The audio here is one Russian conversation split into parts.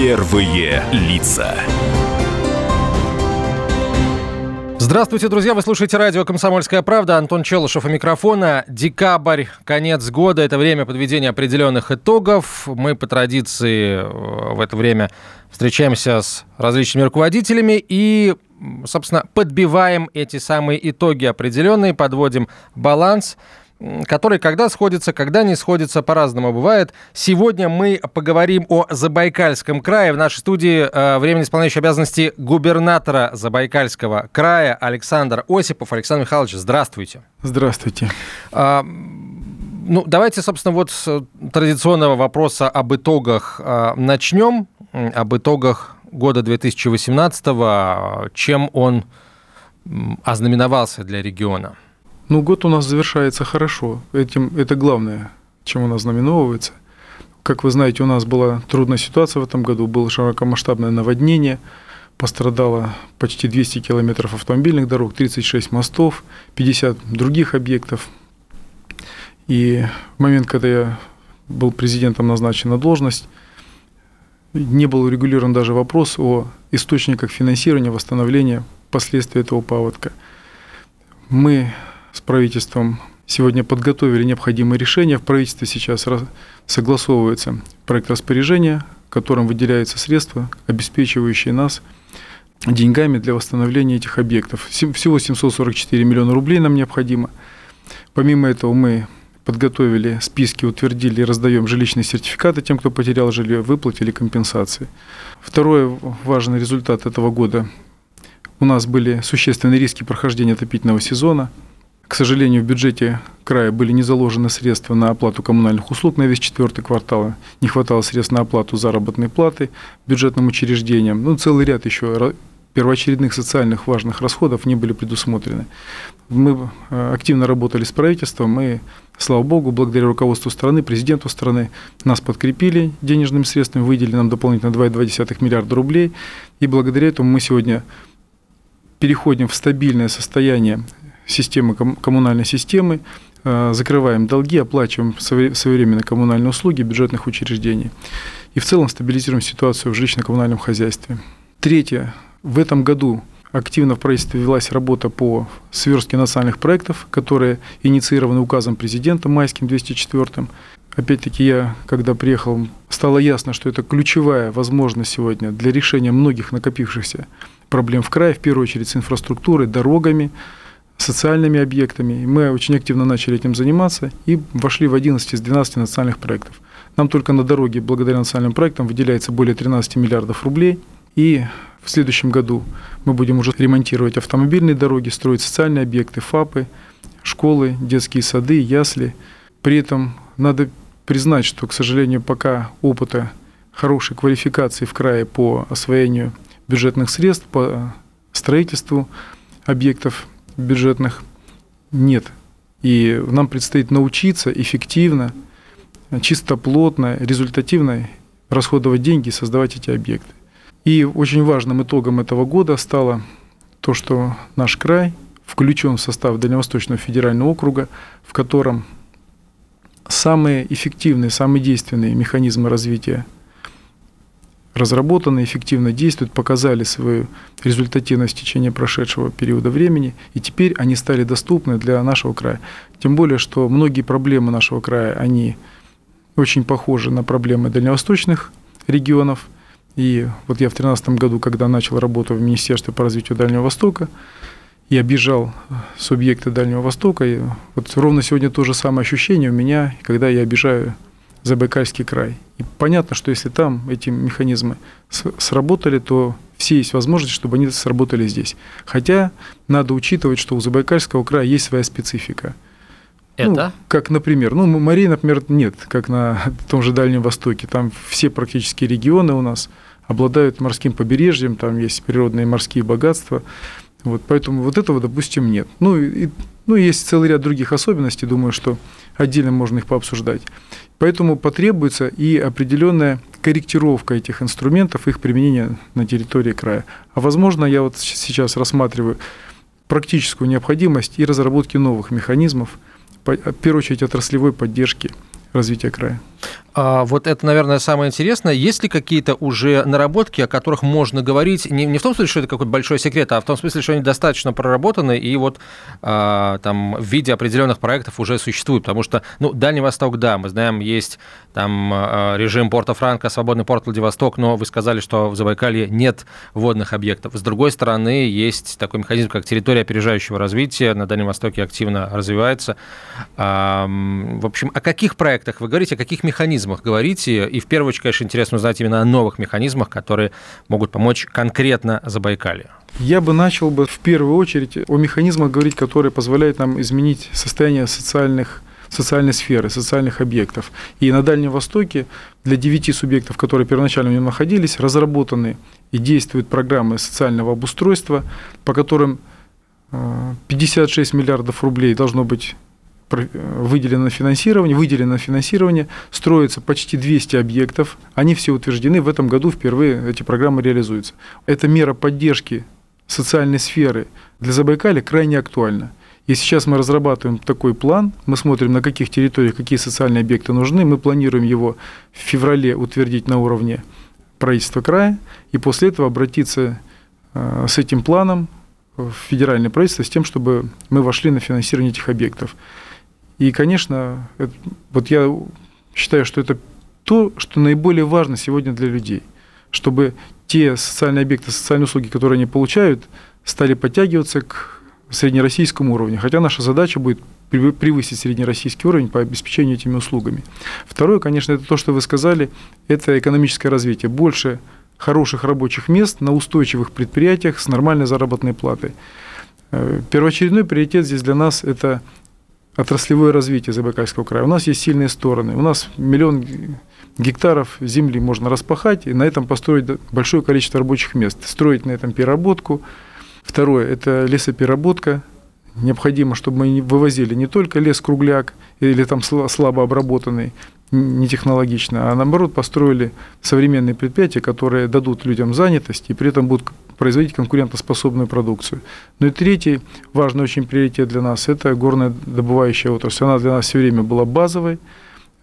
Первые лица. Здравствуйте, друзья! Вы слушаете радио «Комсомольская правда». Антон Челышев у микрофона. Декабрь, конец года – это время подведения определенных итогов. Мы по традиции э, в это время встречаемся с различными руководителями и, собственно, подбиваем эти самые итоги определенные, подводим баланс – который когда сходится, когда не сходится, по-разному бывает. Сегодня мы поговорим о Забайкальском крае. В нашей студии э, временно исполняющий обязанности губернатора Забайкальского края Александр Осипов. Александр Михайлович, здравствуйте. Здравствуйте. А, ну, давайте, собственно, вот с традиционного вопроса об итогах э, начнем. Об итогах года 2018, чем он ознаменовался для региона. Ну, год у нас завершается хорошо. Этим, это главное, чем у нас знаменовывается. Как вы знаете, у нас была трудная ситуация в этом году. Было широкомасштабное наводнение. Пострадало почти 200 километров автомобильных дорог, 36 мостов, 50 других объектов. И в момент, когда я был президентом назначен на должность, не был урегулирован даже вопрос о источниках финансирования, восстановления последствий этого паводка. Мы с правительством сегодня подготовили необходимые решения. В правительстве сейчас согласовывается проект распоряжения, которым выделяются средства, обеспечивающие нас деньгами для восстановления этих объектов. Всего 744 миллиона рублей нам необходимо. Помимо этого мы подготовили списки, утвердили и раздаем жилищные сертификаты тем, кто потерял жилье, выплатили компенсации. Второй важный результат этого года. У нас были существенные риски прохождения отопительного сезона – к сожалению, в бюджете края были не заложены средства на оплату коммунальных услуг на весь четвертый квартал. Не хватало средств на оплату заработной платы бюджетным учреждениям. Ну, целый ряд еще первоочередных социальных важных расходов не были предусмотрены. Мы э, активно работали с правительством, и, слава богу, благодаря руководству страны, президенту страны, нас подкрепили денежными средствами, выделили нам дополнительно 2,2 миллиарда рублей, и благодаря этому мы сегодня переходим в стабильное состояние системы, коммунальной системы, э, закрываем долги, оплачиваем своевременно коммунальные услуги бюджетных учреждений. И в целом стабилизируем ситуацию в жилищно-коммунальном хозяйстве. Третье. В этом году активно в правительстве велась работа по сверстке национальных проектов, которые инициированы указом президента майским 204 Опять-таки я, когда приехал, стало ясно, что это ключевая возможность сегодня для решения многих накопившихся проблем в крае, в первую очередь с инфраструктурой, дорогами, социальными объектами. Мы очень активно начали этим заниматься и вошли в 11 из 12 национальных проектов. Нам только на дороге, благодаря национальным проектам, выделяется более 13 миллиардов рублей. И в следующем году мы будем уже ремонтировать автомобильные дороги, строить социальные объекты, ФАПы, школы, детские сады, ясли. При этом надо признать, что, к сожалению, пока опыта хорошей квалификации в крае по освоению бюджетных средств, по строительству объектов бюджетных нет. И нам предстоит научиться эффективно, чистоплотно, результативно расходовать деньги и создавать эти объекты. И очень важным итогом этого года стало то, что наш край включен в состав Дальневосточного федерального округа, в котором самые эффективные, самые действенные механизмы развития разработаны, эффективно действуют, показали свою результативность в течение прошедшего периода времени, и теперь они стали доступны для нашего края. Тем более, что многие проблемы нашего края, они очень похожи на проблемы дальневосточных регионов. И вот я в 2013 году, когда начал работу в Министерстве по развитию Дальнего Востока, и обижал субъекты Дальнего Востока. И вот ровно сегодня то же самое ощущение у меня, когда я обижаю Забайкальский край. И понятно, что если там эти механизмы сработали, то все есть возможность, чтобы они сработали здесь. Хотя надо учитывать, что у Забайкальского края есть своя специфика. Ну, Это? Ну, как, например, ну, морей, например, нет, как на том же Дальнем Востоке. Там все практически регионы у нас обладают морским побережьем, там есть природные морские богатства. Вот, поэтому вот этого, допустим, нет. Ну, и, ну, есть целый ряд других особенностей, думаю, что отдельно можно их пообсуждать. Поэтому потребуется и определенная корректировка этих инструментов, их применения на территории края. А возможно, я вот сейчас рассматриваю практическую необходимость и разработки новых механизмов, в первую очередь отраслевой поддержки развития края. А, вот это, наверное, самое интересное. Есть ли какие-то уже наработки, о которых можно говорить? Не, не в том смысле, что это какой-то большой секрет, а в том смысле, что они достаточно проработаны и вот а, там в виде определенных проектов уже существуют. Потому что, ну, Дальний Восток, да, мы знаем, есть там а, режим порта Франка, свободный порт Владивосток, но вы сказали, что в Забайкалье нет водных объектов. С другой стороны, есть такой механизм, как территория опережающего развития, на Дальнем Востоке активно развивается. А, в общем, о каких проектах вы говорите, о каких механизмах говорите? И в первую очередь, конечно, интересно узнать именно о новых механизмах, которые могут помочь конкретно Забайкалью. Я бы начал бы в первую очередь о механизмах говорить, которые позволяют нам изменить состояние социальных социальной сферы, социальных объектов. И на Дальнем Востоке для девяти субъектов, которые первоначально в нем находились, разработаны и действуют программы социального обустройства, по которым 56 э, миллиардов рублей должно быть выделено на финансирование, выделено на финансирование, строится почти 200 объектов, они все утверждены, в этом году впервые эти программы реализуются. Эта мера поддержки социальной сферы для Забайкалья крайне актуальна. И сейчас мы разрабатываем такой план, мы смотрим, на каких территориях какие социальные объекты нужны, мы планируем его в феврале утвердить на уровне правительства края, и после этого обратиться э, с этим планом в федеральное правительство с тем, чтобы мы вошли на финансирование этих объектов. И, конечно, это, вот я считаю, что это то, что наиболее важно сегодня для людей, чтобы те социальные объекты, социальные услуги, которые они получают, стали подтягиваться к среднероссийскому уровню, хотя наша задача будет превысить среднероссийский уровень по обеспечению этими услугами. Второе, конечно, это то, что вы сказали, это экономическое развитие. Больше хороших рабочих мест на устойчивых предприятиях с нормальной заработной платой. Э, первоочередной приоритет здесь для нас – это отраслевое развитие Забайкальского края. У нас есть сильные стороны. У нас миллион гектаров земли можно распахать и на этом построить большое количество рабочих мест. Строить на этом переработку – Второе – это лесопереработка. Необходимо, чтобы мы вывозили не только лес-кругляк или там слабо обработанный, не технологично, а наоборот построили современные предприятия, которые дадут людям занятость и при этом будут производить конкурентоспособную продукцию. Ну и третий важный очень приоритет для нас – это горная добывающая отрасль. Она для нас все время была базовой,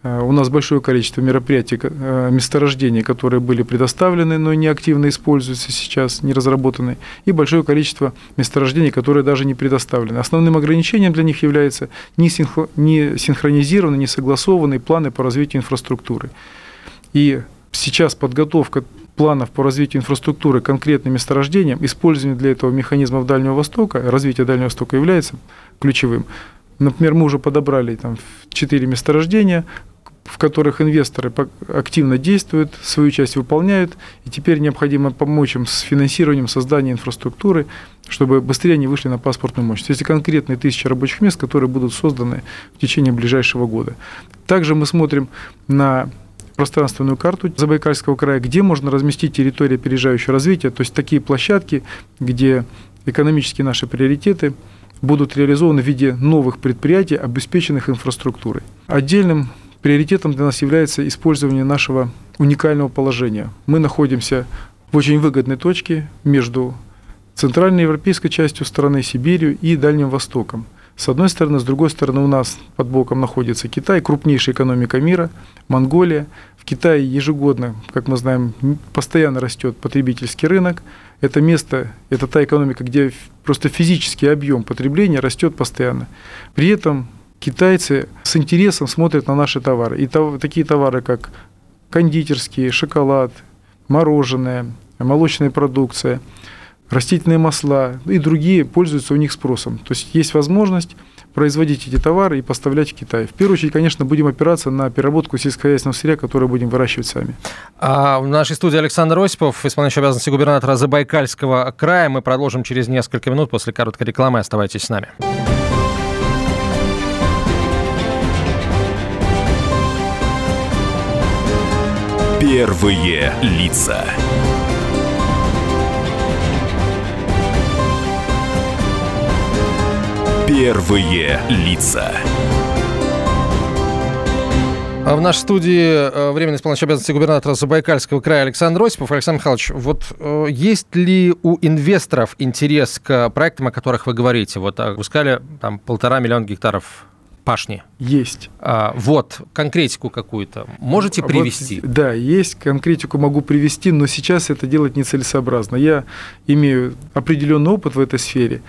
у нас большое количество мероприятий, э, месторождений, которые были предоставлены, но не активно используются сейчас, не разработаны, и большое количество месторождений, которые даже не предоставлены. Основным ограничением для них является не синхронизированные, не согласованные планы по развитию инфраструктуры. И сейчас подготовка планов по развитию инфраструктуры конкретным месторождением, использование для этого механизмов Дальнего Востока, развитие Дальнего Востока является ключевым. Например, мы уже подобрали там четыре месторождения, в которых инвесторы активно действуют, свою часть выполняют, и теперь необходимо помочь им с финансированием создания инфраструктуры, чтобы быстрее они вышли на паспортную мощность. Есть конкретные тысячи рабочих мест, которые будут созданы в течение ближайшего года. Также мы смотрим на пространственную карту Забайкальского края, где можно разместить территории опережающего развития, то есть такие площадки, где экономические наши приоритеты будут реализованы в виде новых предприятий, обеспеченных инфраструктурой. Отдельным приоритетом для нас является использование нашего уникального положения. Мы находимся в очень выгодной точке между центральной европейской частью страны, Сибирью и Дальним Востоком. С одной стороны, с другой стороны у нас под боком находится Китай, крупнейшая экономика мира, Монголия. В Китае ежегодно, как мы знаем, постоянно растет потребительский рынок. Это место, это та экономика, где просто физический объем потребления растет постоянно. При этом китайцы с интересом смотрят на наши товары. И такие товары, как кондитерские, шоколад, мороженое, молочная продукция, растительные масла и другие пользуются у них спросом. То есть есть возможность производить эти товары и поставлять в Китай. В первую очередь, конечно, будем опираться на переработку сельскохозяйственного сырья, которое будем выращивать сами. А в нашей студии Александр Осипов, исполняющий обязанности губернатора Забайкальского края. Мы продолжим через несколько минут после короткой рекламы. Оставайтесь с нами. Первые лица. Первые лица. А в нашей студии э, временный исполняющий обязанности губернатора Забайкальского края Александр Осипов. Александр Михайлович, вот э, есть ли у инвесторов интерес к проектам, о которых вы говорите? Вот а, вы сказали, там полтора миллиона гектаров пашни? Есть. А, вот, конкретику какую-то можете привести? Вот, да, есть, конкретику могу привести, но сейчас это делать нецелесообразно. Я имею определенный опыт в этой сфере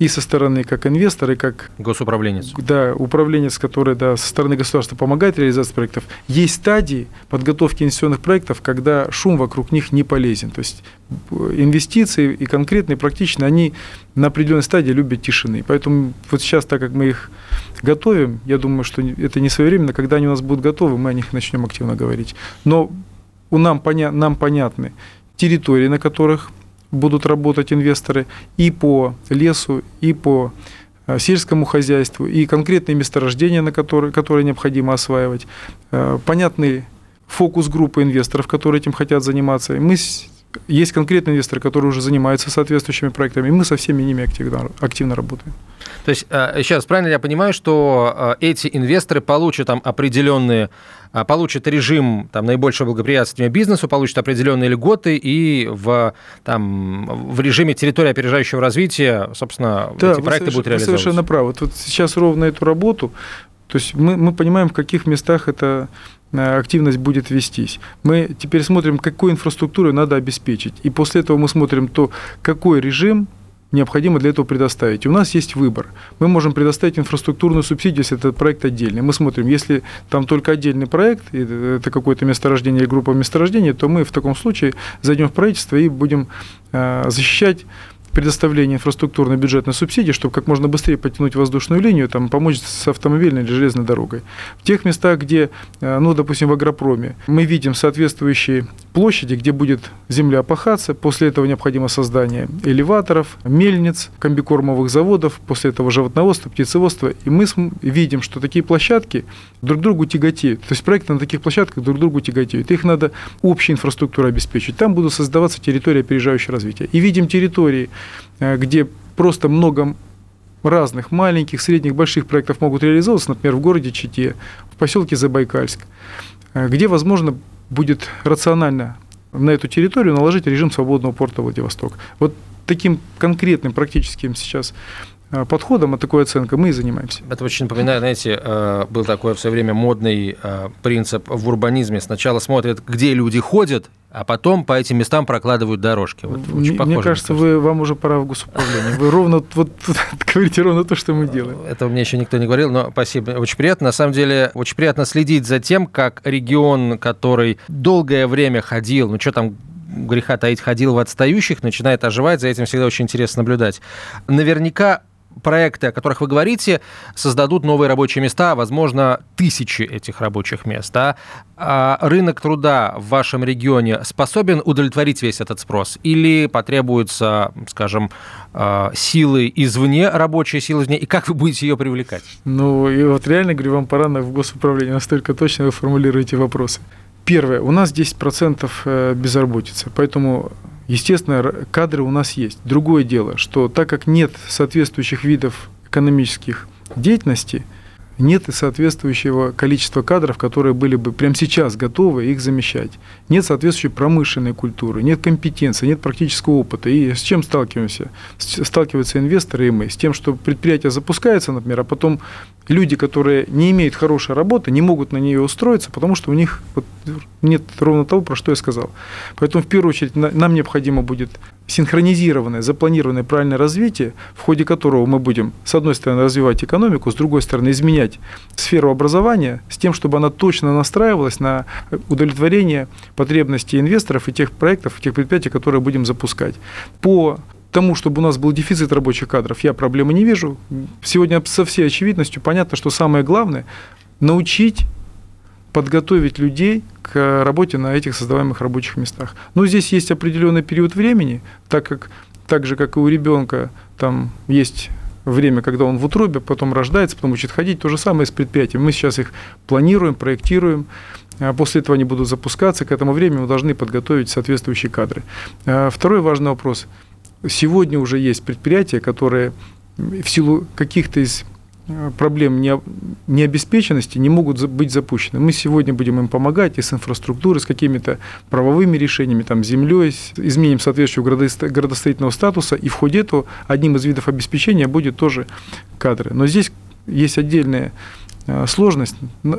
и со стороны как инвестора, и как... Госуправленец. Да, управленец, который да, со стороны государства помогает реализации проектов. Есть стадии подготовки инвестиционных проектов, когда шум вокруг них не полезен. То есть э, инвестиции и конкретные, практичные, они на определенной стадии любят тишины. Поэтому вот сейчас, так как мы их готовим, я думаю, что это не своевременно, когда они у нас будут готовы, мы о них начнем активно говорить. Но у нам, поня- нам понятны территории, на которых будут работать инвесторы и по лесу, и по э, сельскому хозяйству, и конкретные месторождения, на которые, которые необходимо осваивать. Э, понятный фокус группы инвесторов, которые этим хотят заниматься. И мы есть конкретные инвесторы, которые уже занимаются соответствующими проектами, и мы со всеми ними активно, активно работаем. То есть, сейчас, э, правильно я понимаю, что эти инвесторы получат там определенные а, получит режим там, наибольшего благоприятствия бизнесу, получит определенные льготы и в, там, в режиме территории опережающего развития, собственно, да, эти проекты будут реализовываться. Вы совершенно правы. Вот, вот сейчас ровно эту работу, то есть мы, мы понимаем, в каких местах эта э, активность будет вестись. Мы теперь смотрим, какую инфраструктуру надо обеспечить. И после этого мы смотрим то, какой режим необходимо для этого предоставить. У нас есть выбор. Мы можем предоставить инфраструктурную субсидию, если этот проект отдельный. Мы смотрим, если там только отдельный проект, это какое-то месторождение или группа месторождений, то мы в таком случае зайдем в правительство и будем э, защищать предоставление инфраструктурной бюджетной субсидии, чтобы как можно быстрее потянуть воздушную линию, там, помочь с автомобильной или железной дорогой. В тех местах, где, э, ну, допустим, в агропроме, мы видим соответствующие площади, где будет земля пахаться, после этого необходимо создание элеваторов, мельниц, комбикормовых заводов, после этого животноводства, птицеводства, и мы видим, что такие площадки друг другу тяготеют. То есть проекты на таких площадках друг другу тяготеют. Их надо общей инфраструктурой обеспечить. Там будут создаваться территории опережающего развития. И видим территории, где просто много разных маленьких, средних, больших проектов могут реализовываться, например, в городе Чите, в поселке Забайкальск, э, где, возможно, будет рационально на эту территорию наложить режим свободного порта Владивосток. Вот таким конкретным практическим сейчас Э, подходом, а такой оценкой мы и занимаемся. Это очень напоминает, знаете, э, был такой в свое время модный э, принцип в урбанизме. Сначала смотрят, где люди ходят, а потом по этим местам прокладывают дорожки. Вот, очень похоже, мне кажется, мне вы, вам уже пора в госуправление. Вы ровно вот говорите ровно то, что мы делаем. Это мне еще никто не говорил, но спасибо. Очень приятно. На самом деле, очень приятно следить за тем, как регион, который долгое время ходил, ну что там греха таить, ходил в отстающих, начинает оживать. За этим всегда очень интересно наблюдать. Наверняка проекты, о которых вы говорите, создадут новые рабочие места, возможно, тысячи этих рабочих мест. Да? А рынок труда в вашем регионе способен удовлетворить весь этот спрос? Или потребуются, скажем, а, силы извне, рабочие силы извне, и как вы будете ее привлекать? Ну, и вот реально, говорю, вам пора в госуправление, настолько точно вы формулируете вопросы. Первое, у нас 10% э, безработицы, поэтому Естественно, кадры у нас есть. Другое дело, что так как нет соответствующих видов экономических деятельности, нет и соответствующего количества кадров, которые были бы прямо сейчас готовы их замещать. Нет соответствующей промышленной культуры, нет компетенции, нет практического опыта. И с чем сталкиваемся? Сталкиваются инвесторы и мы. С тем, что предприятие запускается, например, а потом люди, которые не имеют хорошей работы, не могут на нее устроиться, потому что у них вот нет ровно того, про что я сказал. Поэтому в первую очередь нам необходимо будет синхронизированное, запланированное правильное развитие, в ходе которого мы будем, с одной стороны, развивать экономику, с другой стороны, изменять сферу образования с тем, чтобы она точно настраивалась на удовлетворение потребностей инвесторов и тех проектов, и тех предприятий, которые будем запускать. По тому, чтобы у нас был дефицит рабочих кадров, я проблемы не вижу. Сегодня со всей очевидностью понятно, что самое главное – научить подготовить людей к работе на этих создаваемых рабочих местах. Но здесь есть определенный период времени, так как так же, как и у ребенка, там есть время, когда он в утробе, потом рождается, потом учит ходить. То же самое с предприятием. Мы сейчас их планируем, проектируем. А после этого они будут запускаться. К этому времени мы должны подготовить соответствующие кадры. А второй важный вопрос. Сегодня уже есть предприятия, которые в силу каких-то из Э, проблем необеспеченности не могут быть запущены. Мы сегодня будем им помогать и с инфраструктурой, с какими-то правовыми решениями, там, землей, изменим соответствующего градостроительного статуса, и в ходе этого одним из видов обеспечения будет тоже кадры. Но здесь есть отдельная э, сложность.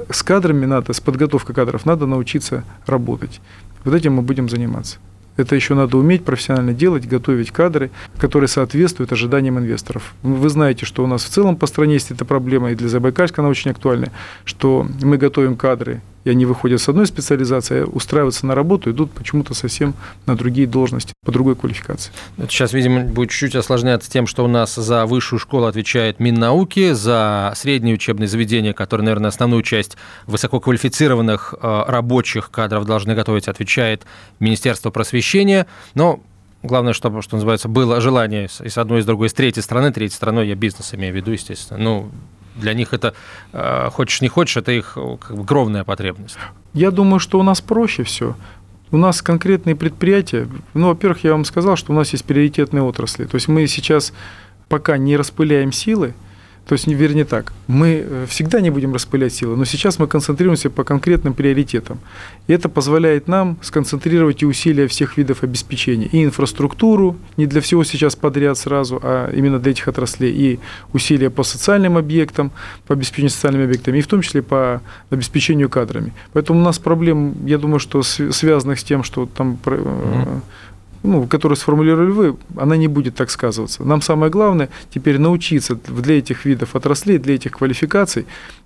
С кадрами надо, с подготовкой кадров надо научиться работать. Вот этим мы будем заниматься. Это еще надо уметь профессионально делать, готовить кадры, которые соответствуют ожиданиям инвесторов. Вы знаете, что у нас в целом по стране есть эта проблема, и для Забайкальска она очень актуальна, что мы готовим кадры и они выходят с одной специализации, а устраиваются на работу, идут почему-то совсем на другие должности, по другой квалификации. Это сейчас, видимо, будет чуть-чуть осложняться тем, что у нас за высшую школу отвечает Миннауки, за средние учебные заведения, которые, наверное, основную часть высококвалифицированных э, рабочих кадров должны готовить, отвечает Министерство просвещения. Но Главное, чтобы, что называется, было желание и с одной, и с другой, с третьей стороны. Третьей стороной я бизнес имею в виду, естественно. Ну, для них это, э, хочешь не хочешь, это их как бы, кровная потребность. Я думаю, что у нас проще все. У нас конкретные предприятия. Ну, во-первых, я вам сказал, что у нас есть приоритетные отрасли. То есть мы сейчас пока не распыляем силы, то есть, вернее так, мы э, всегда не будем распылять силы, но сейчас мы концентрируемся по конкретным приоритетам. И это позволяет нам сконцентрировать и усилия всех видов обеспечения. И инфраструктуру, не для всего сейчас подряд сразу, а именно для этих отраслей, и усилия по социальным объектам, по обеспечению социальными объектами, и в том числе по обеспечению кадрами. Поэтому у нас проблем, я думаю, что связанных с тем, что там mm-hmm ну, которую сформулировали вы, она не будет так сказываться. Нам самое главное теперь научиться для этих видов отраслей, для этих квалификаций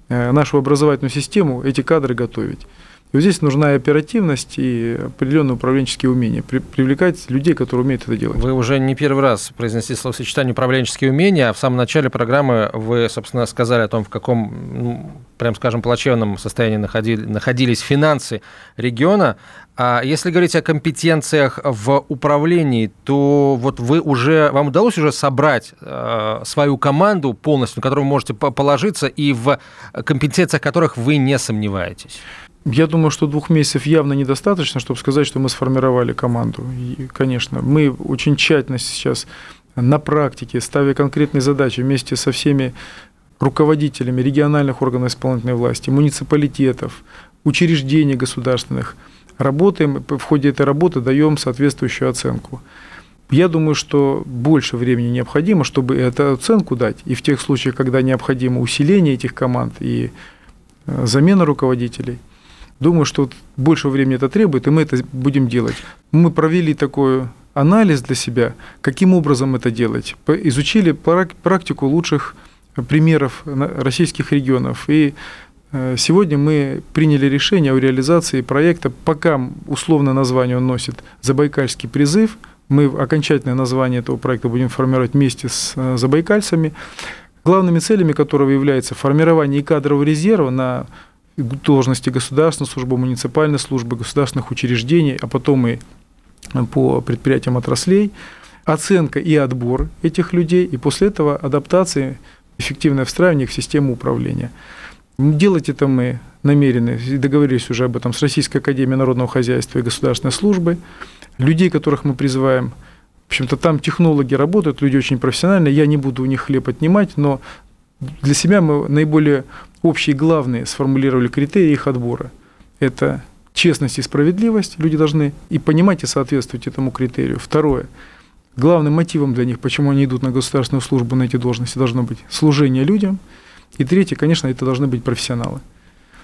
э, нашу образовательную систему, эти кадры готовить. И вот здесь нужна и оперативность и определенные управленческие умения, при, привлекать людей, которые умеют это делать. Вы уже не первый раз произнесли словосочетание управленческие умения, а в самом начале программы вы, собственно, сказали о том, в каком, ну, прям скажем, плачевном состоянии находили, находились финансы региона. А если говорить о компетенциях в управлении, то вот вы уже, вам удалось уже собрать э, свою команду полностью, на которую вы можете положиться, и в компетенциях которых вы не сомневаетесь? Я думаю, что двух месяцев явно недостаточно, чтобы сказать, что мы сформировали команду. И, конечно, мы очень тщательно сейчас на практике, ставя конкретные задачи вместе со всеми руководителями региональных органов исполнительной власти, муниципалитетов, учреждений государственных, работаем, в ходе этой работы даем соответствующую оценку. Я думаю, что больше времени необходимо, чтобы эту оценку дать, и в тех случаях, когда необходимо усиление этих команд и э, замена руководителей – Думаю, что больше времени это требует, и мы это будем делать. Мы провели такой анализ для себя, каким образом это делать. Изучили практику лучших примеров российских регионов. И э, сегодня мы приняли решение о реализации проекта, пока условно название он носит «Забайкальский призыв». Мы окончательное название этого проекта будем формировать вместе с э, забайкальцами, главными целями которого является формирование кадрового резерва на должности государственной службы, муниципальной службы, государственных учреждений, а потом и по предприятиям отраслей, оценка и отбор этих людей, и после этого адаптация, эффективное встраивание в систему управления. Делать это мы намерены, и договорились уже об этом с Российской Академией Народного Хозяйства и Государственной Службы. Людей, которых мы призываем, в общем-то, там технологи работают, люди очень профессиональные, я не буду у них хлеб отнимать, но для себя мы наиболее общие главные сформулировали критерии их отбора. Это честность и справедливость, люди должны и понимать и соответствовать этому критерию. Второе, главным мотивом для них, почему они идут на государственную службу, на эти должности, должно быть служение людям. И третье, конечно, это должны быть профессионалы.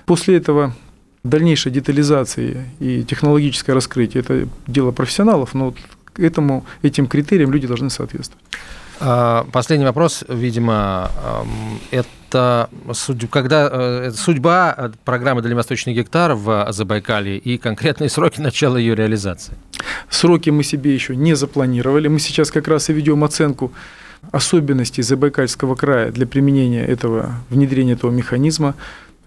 После этого дальнейшая детализация и технологическое раскрытие – это дело профессионалов, но вот этому, этим критериям люди должны соответствовать. А, последний вопрос, видимо, это когда э, судьба программы «Дальневосточный гектар» в Забайкалье и конкретные сроки начала ее реализации? Сроки мы себе еще не запланировали. Мы сейчас как раз и ведем оценку особенностей Забайкальского края для применения этого, внедрения этого механизма.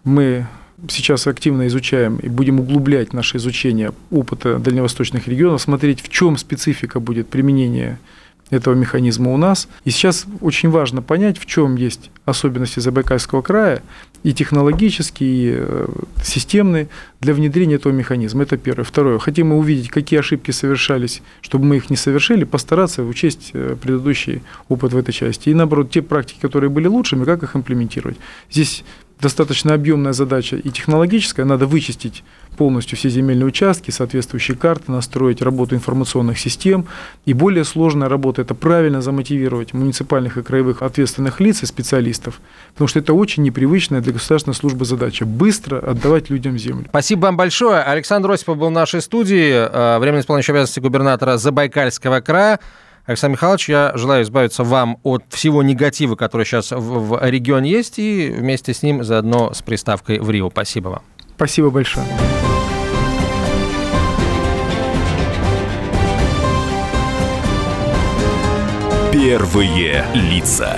Мы сейчас активно изучаем и будем углублять наше изучение опыта дальневосточных регионов, смотреть, в чем специфика будет применения этого механизма у нас. И сейчас очень важно понять, в чем есть особенности Забайкальского края и технологические, и э, системные для внедрения этого механизма. Это первое. Второе. Хотим мы увидеть, какие ошибки совершались, чтобы мы их не совершили, постараться учесть э, предыдущий опыт в этой части. И наоборот, те практики, которые были лучшими, как их имплементировать. Здесь достаточно объемная задача и технологическая. Надо вычистить полностью все земельные участки, соответствующие карты, настроить работу информационных систем. И более сложная работа – это правильно замотивировать муниципальных и краевых ответственных лиц и специалистов, потому что это очень непривычная для государственной службы задача – быстро отдавать людям землю. Спасибо вам большое. Александр Осипов был в нашей студии, э, временно исполняющий обязанности губернатора Забайкальского края. Александр Михайлович, я желаю избавиться вам от всего негатива, который сейчас в, в регионе есть, и вместе с ним заодно с приставкой в Рио. Спасибо вам. Спасибо большое. Первые лица.